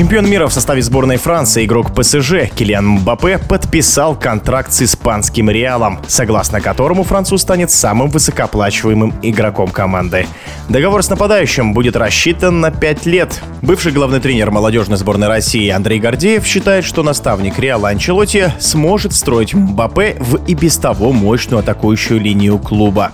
Чемпион мира в составе сборной Франции, игрок ПСЖ Килиан Мбаппе подписал контракт с испанским Реалом, согласно которому француз станет самым высокооплачиваемым игроком команды. Договор с нападающим будет рассчитан на 5 лет. Бывший главный тренер молодежной сборной России Андрей Гордеев считает, что наставник Реала Анчелоти сможет строить Мбаппе в и без того мощную атакующую линию клуба.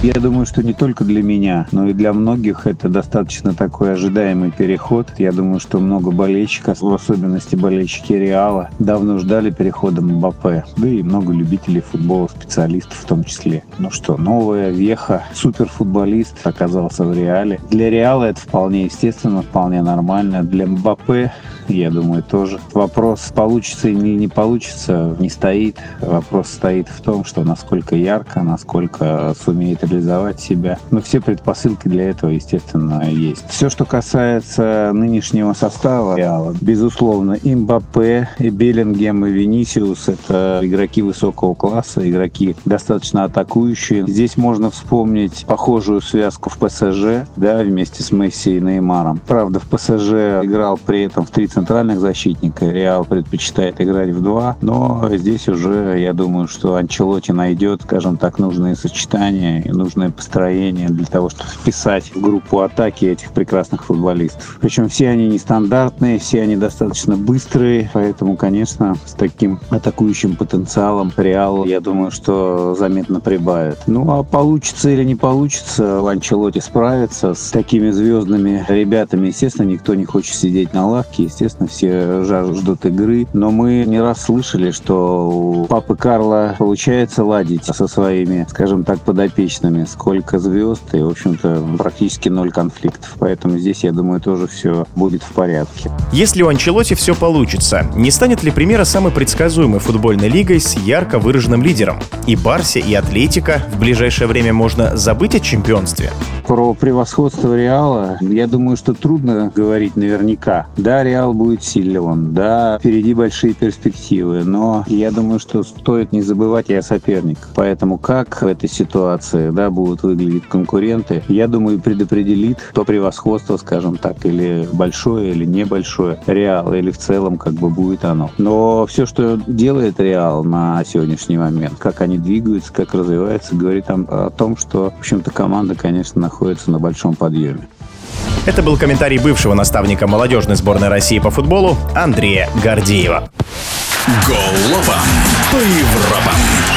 Я думаю, что не только для меня, но и для многих это достаточно такой ожидаемый переход. Я думаю, что много болельщиков, в особенности болельщики Реала, давно ждали перехода Мбаппе. Да и много любителей футбола, специалистов в том числе. Ну что, новая веха, суперфутболист оказался в Реале. Для Реала это вполне естественно, вполне нормально. Для Мбаппе я думаю, тоже. Вопрос, получится или не получится, не стоит. Вопрос стоит в том, что насколько ярко, насколько сумеет реализовать себя. Но все предпосылки для этого, естественно, есть. Все, что касается нынешнего состава Реала, безусловно, и Мбаппе, и Беллингем, и Венисиус — это игроки высокого класса, игроки достаточно атакующие. Здесь можно вспомнить похожую связку в ПСЖ, да, вместе с Месси и Неймаром. Правда, в ПСЖ играл при этом в 30 центральных защитника. Реал предпочитает играть в два, но здесь уже, я думаю, что Анчелоти найдет, скажем так, нужные сочетания нужное построение для того, чтобы вписать в группу атаки этих прекрасных футболистов. Причем все они нестандартные, все они достаточно быстрые, поэтому, конечно, с таким атакующим потенциалом Реал, я думаю, что заметно прибавит. Ну, а получится или не получится, Анчелоти справится с такими звездными ребятами. Естественно, никто не хочет сидеть на лавке, естественно, все ждут игры. Но мы не раз слышали, что у папы Карла получается ладить со своими, скажем так, подопечными. Сколько звезд и, в общем-то, практически ноль конфликтов. Поэтому здесь, я думаю, тоже все будет в порядке. Если у Анчелоти все получится, не станет ли примера самой предсказуемой футбольной лигой с ярко выраженным лидером? И Барси, и Атлетика в ближайшее время можно забыть о чемпионстве? Про превосходство Реала, я думаю, что трудно говорить наверняка. Да, Реал будет силен, да, впереди большие перспективы, но я думаю, что стоит не забывать и о соперниках. Поэтому как в этой ситуации, да, будут выглядеть конкуренты, я думаю, предопределит то превосходство, скажем так, или большое, или небольшое Реал, или в целом как бы будет оно. Но все, что делает Реал на сегодняшний момент, как они двигаются, как развиваются, говорит о том, что, в общем-то, команда, конечно, находится на большом подъеме. Это был комментарий бывшего наставника молодежной сборной России по футболу Андрея Гордеева. Голова по Европам.